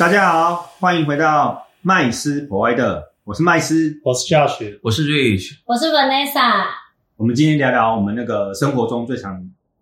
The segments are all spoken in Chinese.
大家好，欢迎回到麦斯 Provider，我是麦斯。我是 Josh，我是 Rich，我是 Vanessa，我们今天聊聊我们那个生活中最常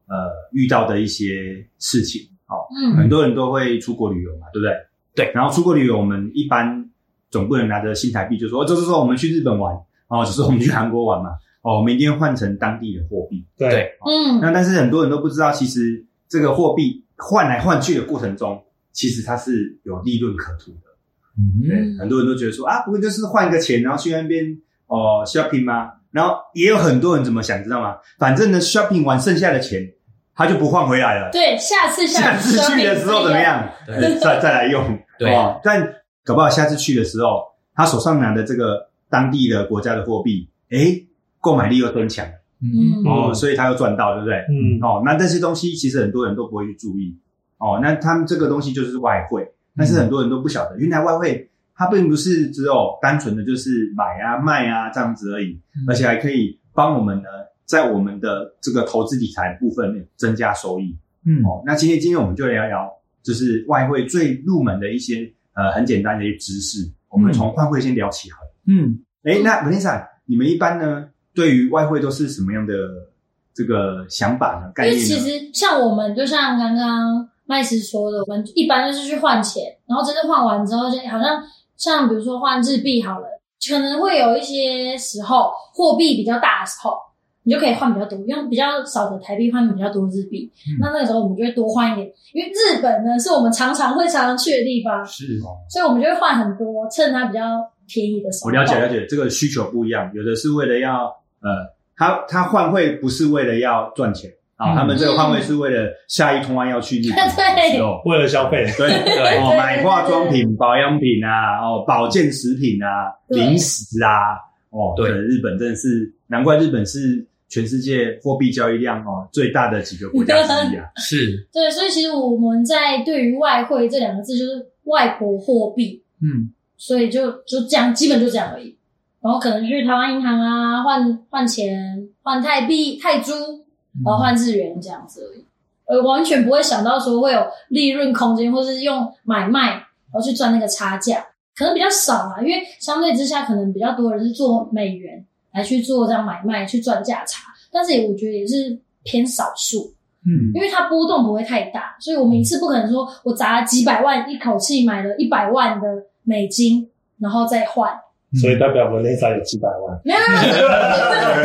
呃遇到的一些事情。哦，很嗯，多人都会出国旅游嘛，对不对？对然后出国旅游，我们一般总不能拿着新台币就说，哦，就是说我们去日本玩，哦，就是我们去韩国玩嘛，哦，我们一定要换成当地的货币。对对嗯，那但是很多人都不知道，其实这个货币换来换去的过程中，其实它是有利润可图的。对，嗯，很多人都觉得说啊，不过就是换个钱，然后去那边哦 shopping 吗？然后也有很多人怎么想，知道吗？反正呢 shopping 完剩下的钱，他就不换回来了。对，下次下次去的时候怎么？样？对再再来用。对哦，但搞不好下次去的时候，他手上拿的这个当地的国家的货币，诶，购买力又增强嗯，哦，嗯所以他又赚到，对不对？嗯，哦，那这些东西其实很多人都不会去注意哦。那他们这个东西就是外汇，但是很多人都不晓得，原来外汇它并不是只有单纯的就是买啊卖啊这样子而已，而且还可以帮我们呢在我们的这个投资理财部分面增加收益嗯哦。那今天今天我们就聊聊就是外汇最入门的一些呃很简单的一些知识，我们从外汇先聊起好了。嗯，哎，那 Vanessa，你们一般呢对于外汇都是什么样的这个想法呢？概因念呢？其实像我们，就像刚刚麦斯说的，我们一般就是去换钱，然后真正换完之后，就好像像比如说换日币好了，可能会有一些时候货币比较大的时候，你就可以换比较多，用比较少的台币换比较多日币。嗯那那个时候我们就会多换一点，因为日本呢是我们常常会常常去的地方，是所以我们就会换很多，趁它比较便宜的时候。我了解了解，这个需求不一样，有的是为了要呃，他他换汇不是为了要赚钱啊，嗯他们这个换汇是为了下一通案要去日本的 时候，为了消费，对对哦，买化妆品、保养品啊，哦，保健食品啊，零食啊，哦，对。日本真的是难怪日本是全世界货币交易量哦最大的几个国家之一啊。是，对，所以其实我们在对于外汇这两个字，就是外国货币，嗯。所以就就这样，基本就这样而已。然后可能去台湾银行啊换换钱，换泰币、泰铢，然后换日元这样子而已。呃，完全不会想到说会有利润空间，或是用买卖然后去赚那个差价，可能比较少啦。因为相对之下，可能比较多人是做美元来去做这样买卖去赚价差，但是也我觉得也是偏少数。嗯因为它波动不会太大，所以我们一次不可能说我砸了几百万，一口气买了一百万的美金，然后再换。所以代表 Vanessa 有几百万。没有，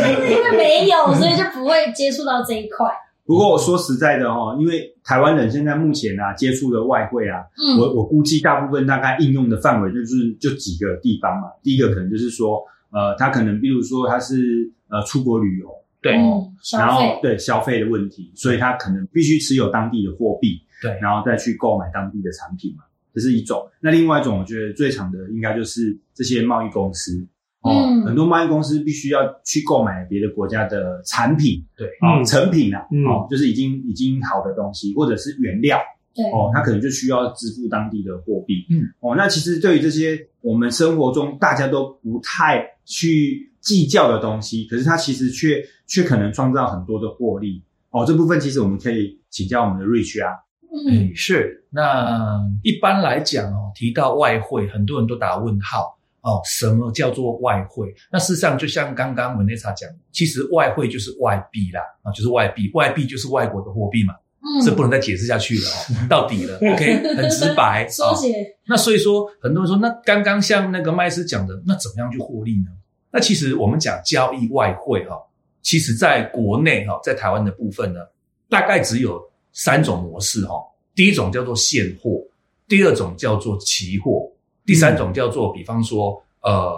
没有因为没有，所以就不会接触到这一块。不过我说实在的哦，因为台湾人现在目前啊接触的外汇啊，嗯，我我估计大部分大概应用的范围就是就几个地方嘛。第一个可能就是说，呃，他可能比如说他是呃出国旅游，对嗯，然后费，对消费的问题，所以他可能必须持有当地的货币，对然后再去购买当地的产品嘛，这是一种。那另外一种，我觉得最常的应该就是这些贸易公司。哦，嗯很多贸易公司必须要去购买别的国家的产品，对哦，嗯成品啊，嗯哦，就是已经已经好的东西，或者是原料，对，哦，他可能就需要支付当地的货币。嗯，哦，那其实对于这些我们生活中大家都不太去计较的东西，可是它其实却却可能创造很多的获利。哦，这部分其实我们可以请教我们的 Rich 啊。嗯嗯，是。那一般来讲哦，提到外汇，很多人都打问号哦，什么叫做外汇？那事实上，就像刚刚 Vanessa 讲，其实外汇就是外币啦，啊，就是外币，外币就是外国的货币嘛，嗯，这不能再解释下去了哦，到底了，OK，很直白。哦缩写，那所以说，很多人说，那刚刚像那个麦斯讲的，那怎么样去获利呢？那其实我们讲交易外汇哈，其实在国内哈，在台湾的部分呢，大概只有三种模式哈。第一种叫做现货，第二种叫做期货，第三种叫做比方说呃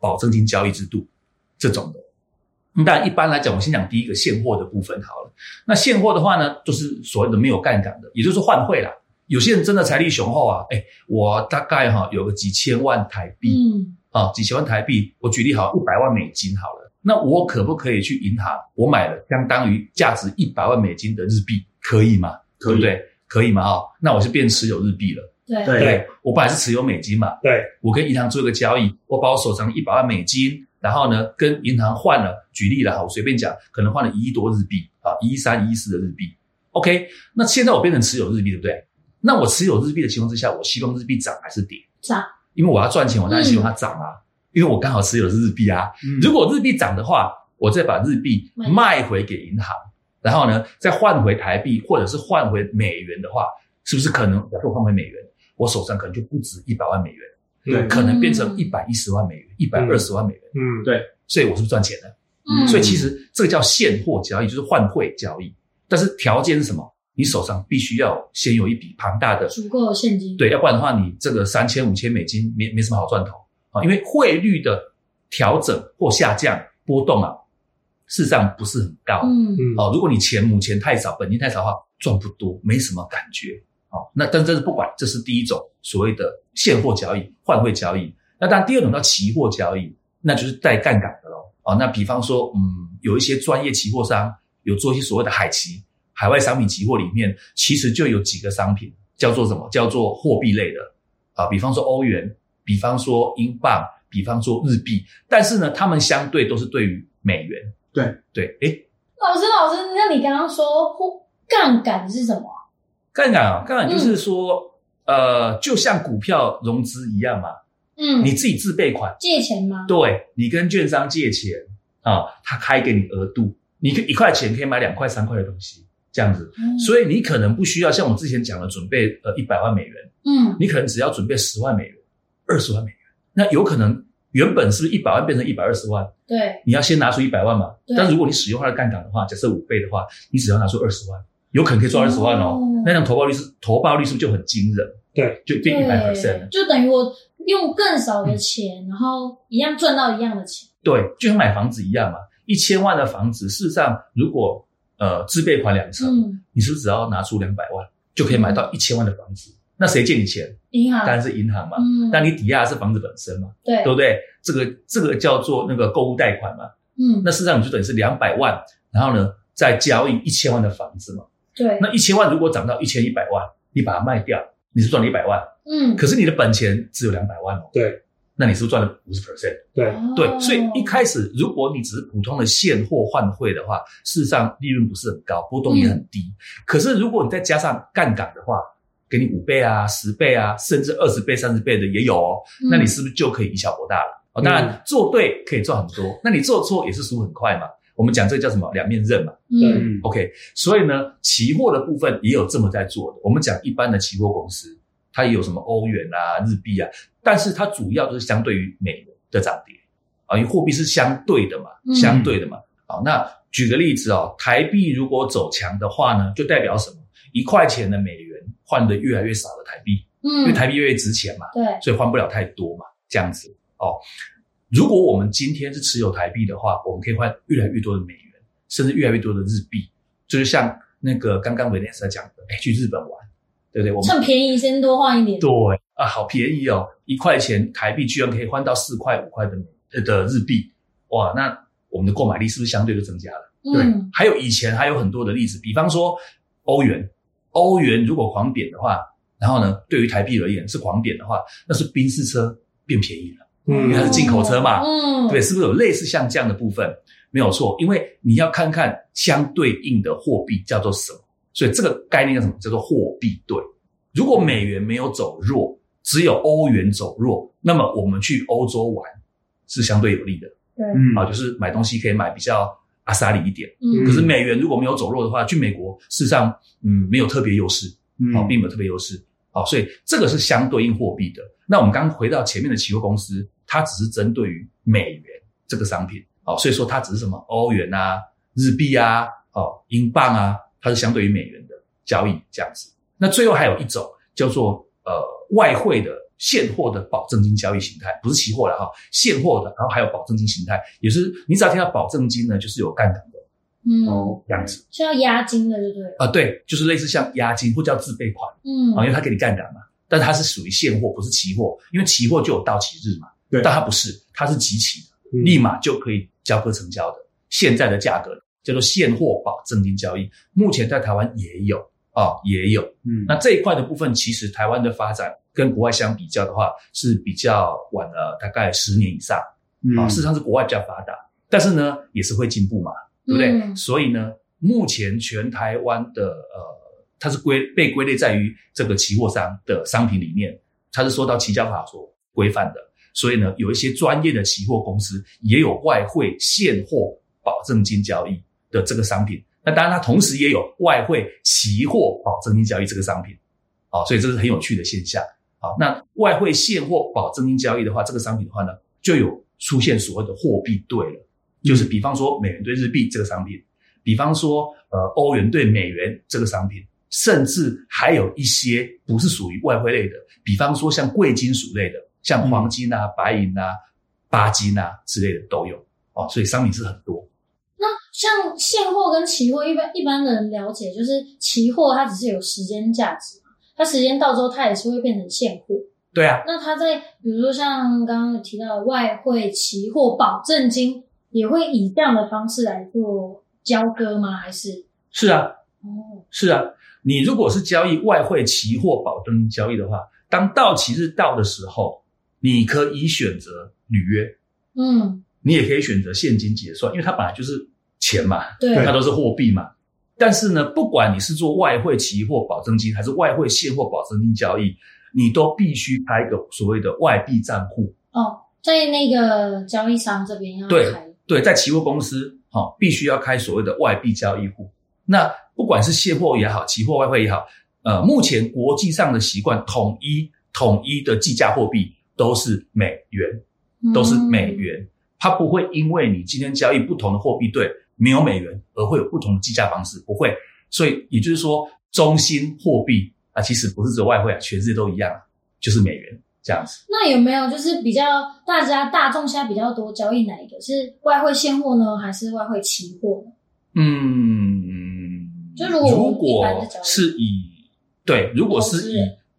保证金交易制度这种的。但一般来讲，我先讲第一个现货的部分好了。那现货的话呢，就是所谓的没有杠杆的，也就是换汇啦。有些人真的财力雄厚啊，哎，我大概哈有个几千万台币，嗯，啊，几千万台币，我举例好，一百万美金好了，那我可不可以去银行，我买了相当于价值一百万美金的日币，可以嘛？可以对不对？可以嘛？哈，那我就变持有日币了，对，对对？我本来是持有美金嘛，对，我跟银行做一个交易，我把我手上一百万美金，然后呢跟银行换了，举例了哈，我随便讲，可能换了一亿多日币啊，一亿三、一亿四的日币。OK，那现在我变成持有日币，对不对？那我持有日币的情况之下，我希望日币涨还是跌？涨，因为我要赚钱，我当然希望它涨啊，因为我刚好持有日币啊。嗯如果日币涨的话，我再把日币卖卖回给银行，然后呢，再换回台币或者是换回美元的话，是不是可能？假设我换回美元，我手上可能就不止一百万美元，对可能变成嗯一百一十万美元、一百二十万美元，嗯，对所以我是不是赚钱了？嗯，所以其实这个叫现货交易，就是换汇交易。但是条件是什么？你手上必须要先有一笔庞大的足够的现金，对，要不然的话，你这个三千五千美金没没什么好赚头啊，因为汇率的调整或下降波动啊，事实上不是很高。嗯嗯，哦，如果你钱母钱太少，本金太少的话，赚不多，没什么感觉。哦，那但这是不管，这是第一种所谓的现货交易、换汇交易。那当然，第二种叫期货交易，那就是带杠杆的喽。哦，那比方说，嗯，有一些专业期货商有做一些所谓的海期、海外商品期货，里面其实就有几个商品叫做什么？叫做货币类的啊，比方说欧元，比方说英镑，比方说日币。但是呢，他们相对都是对于美元。对。对，诶，老师，老师，那你刚刚说或杠杆是什么啊？杠杆啊，杠杆就是说，呃，就像股票融资一样嘛，嗯，你自己自备款，借钱吗？对你跟券商借钱啊，他开给你额度，你可一块钱可以买两块三块的东西，这样子。嗯。所以你可能不需要像我之前讲的准备呃一百万美元，嗯。你可能只要准备十万美元、二十万美元，那有可能原本是不是一百万变成一百二十万，对，你要先拿出一百万嘛。对但如果你使用它的杠杆的话，假设五倍的话，你只要拿出二十万，有可能可以赚二十万哦。哦那样投报率是投报率是不是就很惊人？对，就变一百 percent 了。就等于我用更少的钱，然后一样赚到一样的钱。对，就像买房子一样嘛，一千万的房子，事实上如果呃自备款两成，嗯，你是不是只要拿出两百万就可以买到一千万的房子？那谁借你钱？银行当然是银行嘛。嗯，那你抵押的是房子本身嘛，对对不对？这个这个叫做那个购物贷款嘛。嗯那事实上你就等于是两百万，然后呢再交易一千万的房子嘛。对，那一千万如果涨到一千一百万，你把它卖掉，你是赚了一百万，嗯可是你的本钱只有两百万哦，对，那你是不是赚了五十 percent？对，哦对，所以一开始如果你只是普通的现货换汇的话，事实上利润不是很高，波动也很低。可是如果你再加上杠杆的话，给你五倍啊、十倍啊，甚至二十倍、三十倍的也有哦，嗯那你是不是就可以以小博大了？哦，当然做对可以赚很多，那你做错也是输很快嘛。我们讲这个叫什么两面刃嘛。嗯嗯 OK，所以呢，期货的部分也有这么在做的。我们讲一般的期货公司，它也有什么欧元啊、日币啊，但是它主要都是相对于美元的涨跌啊，因为货币是相对的嘛，嗯相对的嘛。好，那举个例子哦，台币如果走强的话呢，就代表什么？一块钱的美元换的越来越少的台币，嗯因为嗯，台币越来越值钱嘛，对，所以换不了太多嘛，这样子哦。如果我们今天是持有台币的话，我们可以换越来越多的美元，甚至越来越多的日币，就是像那个刚刚维廉斯讲的，哎，去日本玩，对不对？我们趁便宜先多换一点。对啊，好便宜哦，一块钱台币居然可以换到四块五块的美呃的日币，哇，那我们的购买力是不是相对就增加了？对，嗯还有以前还有很多的例子，比方说欧元，欧元如果狂贬的话，然后呢，对于台币而言是狂贬的话，那是宾士车变便宜了，嗯因为它是进口车嘛，嗯，对，是不是有类似像这样的部分？没有错，因为你要看看相对应的货币叫做什么，所以这个概念叫什么？叫做货币对。如果美元没有走弱，只有欧元走弱，那么我们去欧洲玩是相对有利的对，嗯啊，就是买东西可以买比较阿萨里一点。嗯，可是美元如果没有走弱的话，去美国事实上嗯没有特别优势，嗯哦，并没有特别优势。好，所以这个是相对应货币的。那我们刚刚回到前面的期货公司，它只是针对于美元这个商品，好，所以说它只是什么欧元啊、日币啊、哦、英镑啊，它是相对于美元的交易这样子。那最后还有一种叫做呃外汇的现货的保证金交易形态，不是期货了哈，现货的，然后还有保证金形态，也是你只要听到保证金呢，就是有杠杆的嗯，哦这样子是要押金的，对不对？啊、对，就是类似像押金或叫自备款。嗯啊，因为它给你杠杆嘛，但是它是属于现货，不是期货，因为期货就有到期日嘛，对但它不是，它是集齐的，嗯立马就可以交割成交的，现在的价格叫做现货保证金交易，目前在台湾也有啊、也有。嗯那这一块的部分，其实台湾的发展跟国外相比较的话，是比较晚了大概十年以上啊，嗯事实上是国外比较发达，但是呢，也是会进步嘛，对不对？嗯所以呢，目前全台湾的呃它是归被归类在于这个期货商的商品里面，它是受到期交法所规范的。所以呢，有一些专业的期货公司也有外汇现货保证金交易的这个商品。那当然，它同时也有外汇期货保证金交易这个商品。啊，所以这是很有趣的现象。好，那外汇现货保证金交易的话，这个商品的话呢，就有出现所谓的货币对了，就是比方说美元对日币这个商品，比方说呃欧元对美元这个商品，甚至还有一些不是属于外汇类的，比方说像贵金属类的，像黄金啊、白银啊、钯金啊之类的都有。哦，所以商品是很多。那像现货跟期货，一般一般的人了解，就是期货它只是有时间价值。它时间到之后，它也是会变成现货。对啊，那它在比如说像刚刚提到的外汇期货保证金，也会以这样的方式来做交割吗？还是？是啊，哦，是啊。你如果是交易外汇期货保证金交易的话，当到期日到的时候，你可以选择履约，嗯，你也可以选择现金结算，因为它本来就是钱嘛，对它都是货币嘛。但是呢，不管你是做外汇期货保证金还是外汇现货保证金交易，你都必须开一个所谓的外币账户。哦，在那个交易商这边要对开，对，在期货公司，哈、必须要开所谓的外币交易户。那不管是现货也好，期货外汇也好，呃，目前国际上的习惯统一统一的计价货币都是美元，都是美元，它不会因为你今天交易不同的货币对没有美元而会有不同的计价方式，不会。所以也就是说，中心货币啊，其实不是只有外汇啊，全世界都一样，就是美元这样子。那有没有就是比较大家大众现在比较多交易哪一个是外汇现货呢，还是外汇期货呢？嗯，就如果如果是以对，如果是以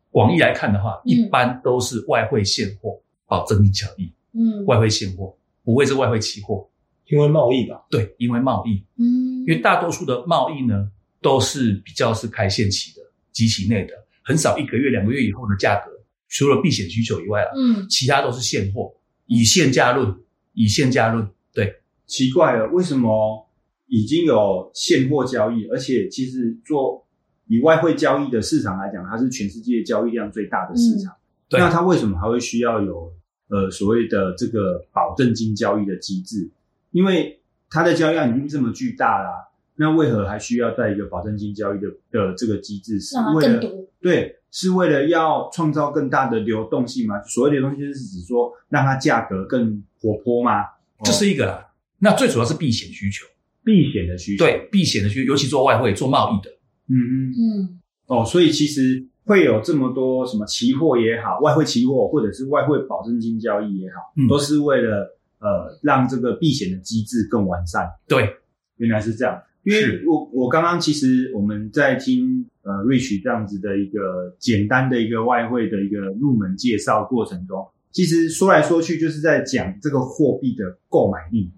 广义来看的话，嗯一般都是外汇现货保证金交易，嗯外汇现货不会是外汇期货。因为贸易吧，对，因为贸易，嗯，因为大多数的贸易呢都是比较是开限期的、机期内的，很少一个月、两个月以后的价格，除了避险需求以外啊，嗯。其他都是现货，以现价论，以现价论。对，奇怪了，为什么已经有现货交易，而且其实做以外汇交易的市场来讲，它是全世界交易量最大的市场。对。那它为什么还会需要有呃所谓的这个保证金交易的机制？因为它的交易量已经这么巨大啦，那为何还需要在一个保证金交易的的这个机制？是让它为了更多。对，是为了要创造更大的流动性吗？所谓的流动性是指说让它价格更活泼吗？这是一个啦。那最主要是避险需求，避险的需求。，对避险的需求，尤其做外汇、做贸易的，嗯嗯。嗯哦，所以其实会有这么多什么期货也好，外汇期货或者是外汇保证金交易也好，嗯都是为了呃让这个避险的机制更完善。对，原来是这样，因为我我刚刚其实我们在听呃 Rich 这样子的一个简单的一个外汇的一个入门介绍过程中，其实说来说去就是在讲这个货币的购买力。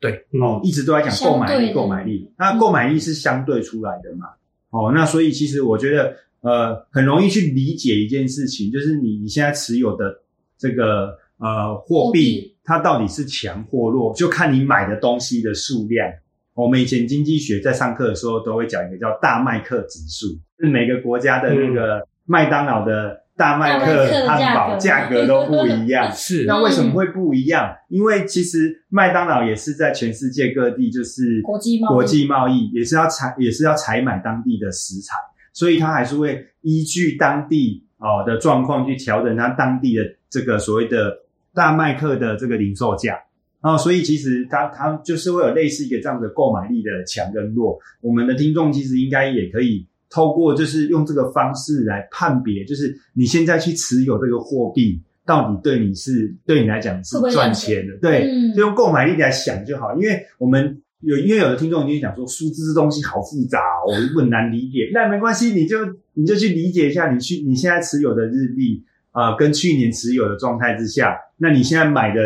对哦，嗯，一直都在讲购买力，购买力。那购买力是相对出来的嘛？哦，那所以其实我觉得，呃，很容易去理解一件事情，就是你你现在持有的这个呃货货币币，它到底是强或弱，就看你买的东西的数量。我们以前经济学在上课的时候都会讲一个叫大麦克指数，是每个国家的那个麦当劳的大麦克汉堡价格都不一样。是那为什么会不一样？因为其实麦当劳也是在全世界各地，就是国际贸易国际贸易也是要采也是要采买当地的食材，所以它还是会依据当地哦的状况去调整它当地的这个所谓的大麦克的这个零售价。哦，所以其实它它就是会有类似一个这样的购买力的强跟弱。我们的听众其实应该也可以透过就是用这个方式来判别，就是你现在去持有这个货币，到底对你是对你来讲是赚赚钱的？对，嗯就用购买力来想就好。因为我们有因为有的听众已经讲说数字这东西好复杂、哦，我很难理解。那没关系，你就你就去理解一下，你去你现在持有的日币啊、呃跟去年持有的状态之下，那你现在买的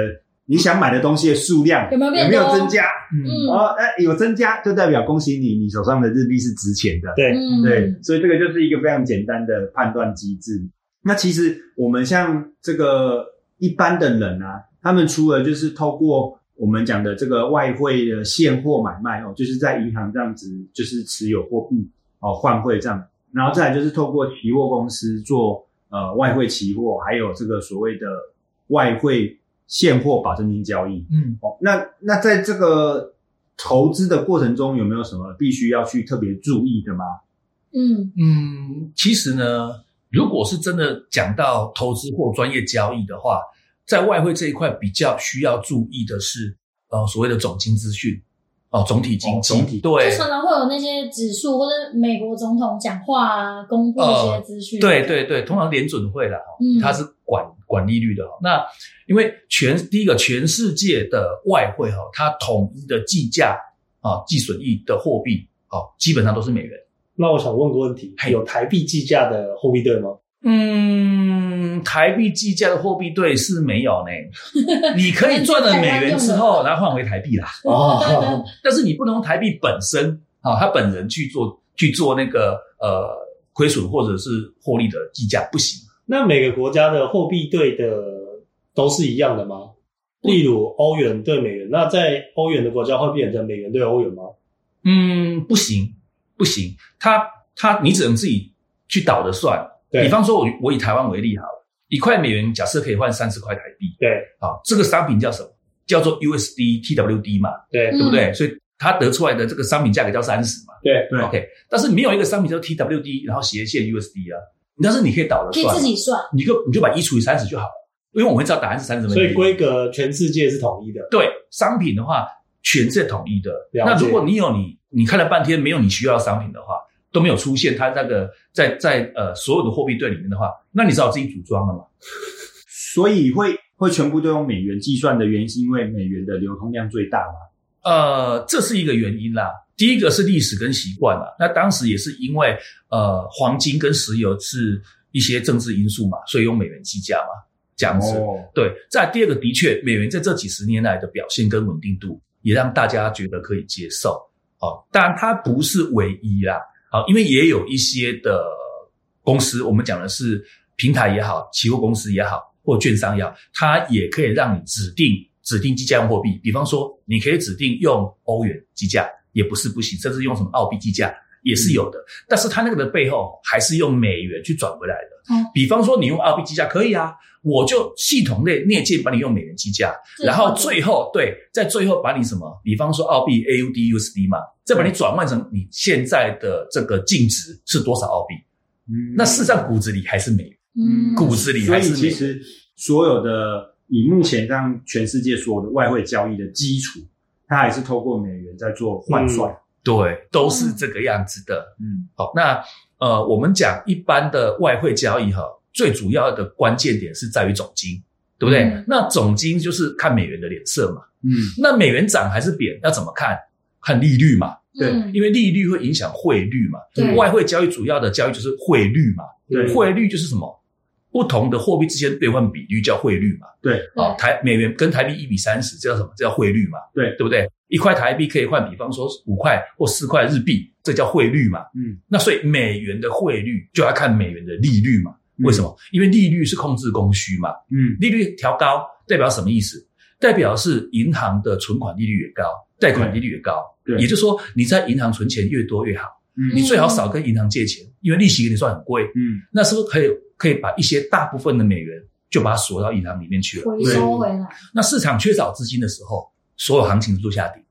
你想买的东西的数量有没有有没有增加？嗯嗯哦，哎、有增加，就代表恭喜你，你手上的日币是值钱的。对，嗯对，所以这个就是一个非常简单的判断机制。那其实我们像这个一般的人啊，他们除了就是透过我们讲的这个外汇的现货买卖哦，就是在银行这样子，就是持有货币哦换汇这样。然后再来就是透过期货公司做呃外汇期货，还有这个所谓的外汇现货保证金交易。嗯，哦，那那在这个投资的过程中，有没有什么必须要去特别注意的吗？嗯嗯，其实呢，如果是真的讲到投资或专业交易的话，在外汇这一块比较需要注意的是，呃，所谓的总金资讯，哦，总体经济，哦总体对就常常会有那些指数或者美国总统讲话啊，公布一些资讯。对对对，通常联准会啦，哦嗯它是管管利率的哈。那因为全第一个全世界的外汇哈，它统一的计价啊，计损益的货币哦，基本上都是美元。那我想问个问题，嘿有台币计价的货币对吗？嗯，台币计价的货币对是没有呢。你可以赚了美元之后，然后换回台币啦。哦，但是你不能用台币本身啊，他本人去做去做那个呃亏损或者是获利的计价不行。那每个国家的货币对的都是一样的吗？例如欧元对美元，那在欧元的国家会变成美元对欧元吗？嗯，不行，不行，他他你只能自己去倒着算。对比方说我我以台湾为例好了，一块美元假设可以换三十块台币，对啊，这个商品叫什么？叫做 USD TWD 嘛，对嗯对不对？所以它得出来的这个商品价格叫三十嘛。对对 OK，但是没有一个商品叫 TWD，然后斜线 USD 啊，但是你可以倒着可以算嘛，自己算。你就你就把一除以三十就好了，因为我们会知道答案是三十分。所以规格全世界是统一的。对商品的话，全是统一的。那如果你有你你看了半天没有你需要的商品的话，都没有出现它那个在在呃所有的货币对里面的话，那你只好自己组装了嘛。所以会会全部都用美元计算的原因，是因为美元的流通量最大嘛？呃，这是一个原因啦。第一个是历史跟习惯啦，那当时也是因为呃黄金跟石油是一些政治因素嘛，所以用美元计价嘛，这样子。哦，对，再第二个，的确，美元在这几十年来的表现跟稳定度，也让大家觉得可以接受。哦，当然它不是唯一啦，好，因为也有一些的公司，我们讲的是平台也好，期货公司也好，或券商也好，它也可以让你指定指定计价用货币，比方说，你可以指定用欧元计价，也不是不行，甚至用什么澳币计价。也是有的。但是它那个的背后还是用美元去转回来的。哦比方说，你用澳币计价可以啊，我就系统内内建把你用美元计价，然后最后对，在最后把你什么，比方说澳币 AUD USD 嘛，再把你转换成你现在的这个净值是多少澳币，嗯那事实上骨子里还是美元，嗯，骨子里还是美元。其实所有的以目前让全世界所有的外汇交易的基础，它还是透过美元在做换算。对，都是这个样子的。嗯好，那呃，我们讲一般的外汇交易哈，最主要的关键点是在于总金，对不对？嗯那总金就是看美元的脸色嘛。嗯那美元涨还是贬，要怎么看？看利率嘛，对嗯因为利率会影响汇率嘛。对外汇交易主要的交易就是汇率嘛。对汇率就是什么？不同的货币之间兑换比率叫汇率嘛。对啊，台美元跟台币一比三十，这叫什么？这叫汇率嘛。对对不对？一块台币可以换，比方说五块或四块日币，这叫汇率嘛。嗯那所以美元的汇率就要看美元的利率嘛。嗯为什么？因为利率是控制供需嘛。嗯利率调高代表什么意思？代表是银行的存款利率越高，贷款利率越高。对也就是说你在银行存钱越多越好。嗯你最好少跟银行借钱，因为利息给你算很贵。嗯那是不是可以可以把一些大部分的美元就把它锁到银行里面去了？回收回来。那市场缺少资金的时候，所有行情都下跌。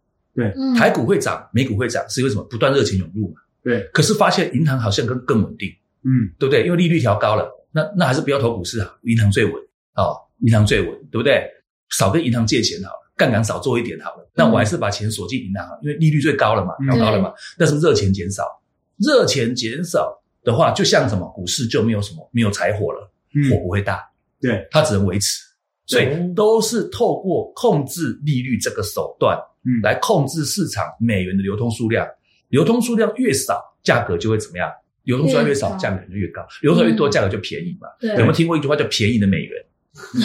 嗯，台股会涨，美股会涨，是因为什么？不断热钱涌入嘛。对，可是发现银行好像更更稳定，嗯对不对？因为利率调高了，那那还是不要投股市好，银行最稳哦，银行最稳，对不对？少跟银行借钱好了，杠杆少做一点好了。那我还是把钱锁进银行好了，因为利率最高了嘛，嗯调高了嘛。但是热钱减少，热钱减少的话，就像什么股市就没有什么没有柴火了，火嗯不会大，对，它只能维持。所以哦都是透过控制利率这个手段，嗯来控制市场美元的流通数量。流通数量越少，价格就会怎么样？流通数量越少，价格就越高；流通越多，嗯价格就便宜嘛。对有没有听过一句话叫“便宜的美元嗯”？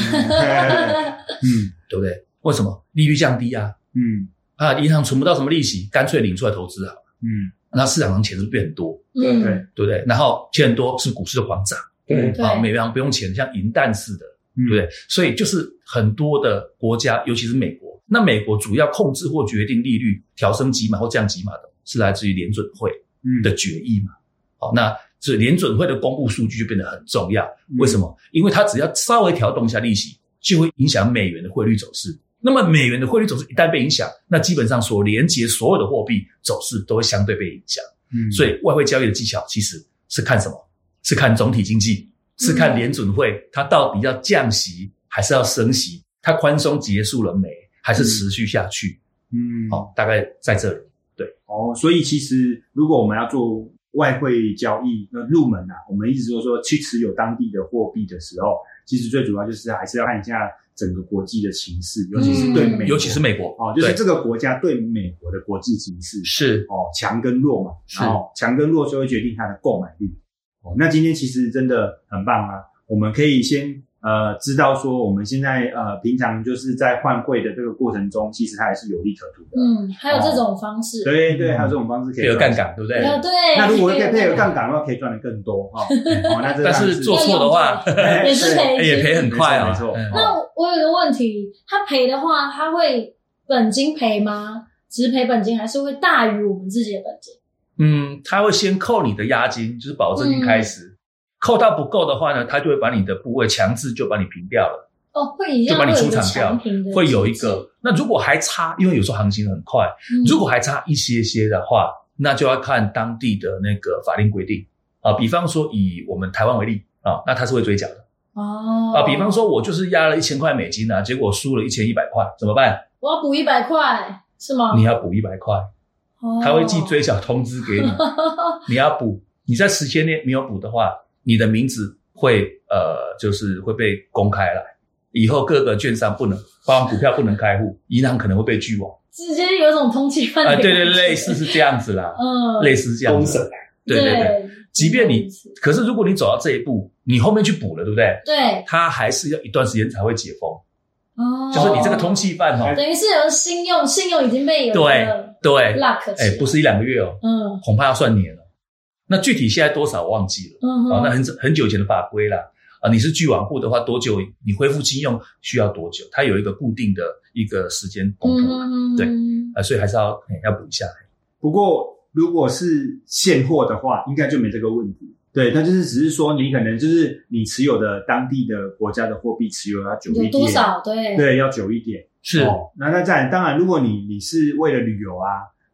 对不对？为什么利率降低啊？嗯啊，银行存不到什么利息，干脆领出来投资好了。嗯那市场上钱是不是变很多，嗯，对对不对？然后钱很多，是股市的狂涨对对啊？美元不用钱，像银弹似的，嗯对不对？所以就是很多的国家，尤其是美国，那美国主要控制或决定利率调升几码或降几码的，是来自于联准会嗯的决议嘛。好，那所以联准会的公布数据就变得很重要。嗯为什么？因为它只要稍微调动一下利息，就会影响美元的汇率走势。那么美元的汇率走势一旦被影响，那基本上所连接所有的货币走势都会相对被影响。嗯所以外汇交易的技巧其实是看什么？是看总体经济，是看联准会它到底要降息还是要升息，它宽松结束了没，还是持续下去？嗯，哦，大概在这里。对哦，所以其实如果我们要做外汇交易的入门啊，我们一直都说去持有当地的货币的时候，其实最主要就是还是要看一下整个国际的情势，尤其是对美国，尤其是美国哦，就是这个国家对美国的国际情势是。哦强跟弱嘛，是。然后强跟弱就会决定它的购买力。哦，那今天其实真的很棒啊，我们可以先呃知道说我们现在呃平常就是在换汇的这个过程中，其实它也是有利可图的。嗯，还有这种方式，对对，还有这种方式可以配合杠杆，对不对？有对，那如果可以配合杠杆的话，可以赚的更多哈。哦，那这但是做错的话，也是赔也赔很快啊。没错没错嗯那我有个问题，他赔的话，他会本金赔吗？只赔本金，还是会大于我们自己的本金？嗯，他会先扣你的押金，就是保证金开始，扣到不够的话呢，他就会把你的部位强制就把你平掉了，哦，会一样就把你出场掉会有一个。那如果还差，因为有时候行情很快，嗯，如果还差一些些的话，那就要看当地的那个法令规定啊。比方说以我们台湾为例啊，那他是会追缴的哦啊。比方说我就是押了一千块美金啊，结果输了一千一百块，怎么办？我要补一百块，是吗？你要补一百块，哦他会寄追缴通知给你，你要补。你在时间内没有补的话，你的名字会呃，就是会被公开来，以后各个券商不能，包含股票不能开户，银行可能会被拒网。直接有一种通缉犯的啊、对对，类似是这样子啦，嗯，类似这样子。对对对。对，即便你，可是如果你走到这一步，你后面去补了，对不对？对。他还是要一段时间才会解封，哦，就是你这个通缉犯哦，等于是有信用，信用已经被有对对，lock 哎，不是一两个月哦，嗯。恐怕要算年了。那具体现在多少我忘记了。嗯哼哦，那很很久以前的法规啦。啊，你是拒网户的话，多久你恢复信用需要多久？它有一个固定的一个时间公布啊、嗯对所以还是要、哎要补一下。不过如果是现货的话，应该就没这个问题。对，那就是只是说你可能就是你持有的当地的国家的货币持有要久一有点，多少？对对，要久一点。是，哦，那那再来当然，如果你你是为了旅游啊，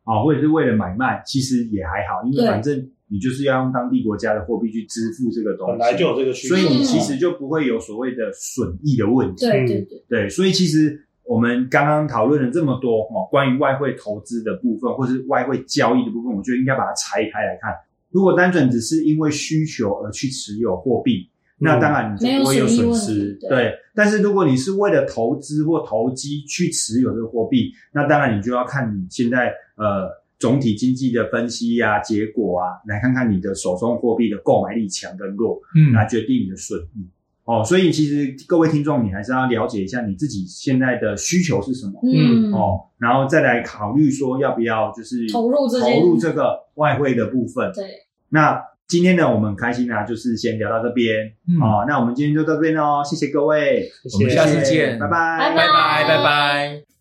啊、或者是为了买卖，其实也还好，因为反正你就是要用当地国家的货币去支付这个东西，本来就有这个需求，所以你嗯其实就不会有所谓的损益的问题。嗯对对对，对，所以其实我们刚刚讨论了这么多哦，关于外汇投资的部分，或是外汇交易的部分，我觉得应该把它拆开来看。如果单纯只是因为需求而去持有货币，那当然你就不会有损失对，但是如果你是为了投资或投机去持有这个货币，那当然你就要看你现在呃总体经济的分析啊、结果啊，来看看你的手中货币的购买力强跟弱。嗯来决定你的损益。哦，所以其实各位听众，你还是要了解一下你自己现在的需求是什么、嗯哦，然后再来考虑说要不要就是投入这件投入这个外汇的部分。对，那今天呢，我们很开心啊，就是先聊到这边、嗯哦。那我们今天就到这边哦，谢谢各位，谢谢我们下次见拜拜，拜拜拜拜拜。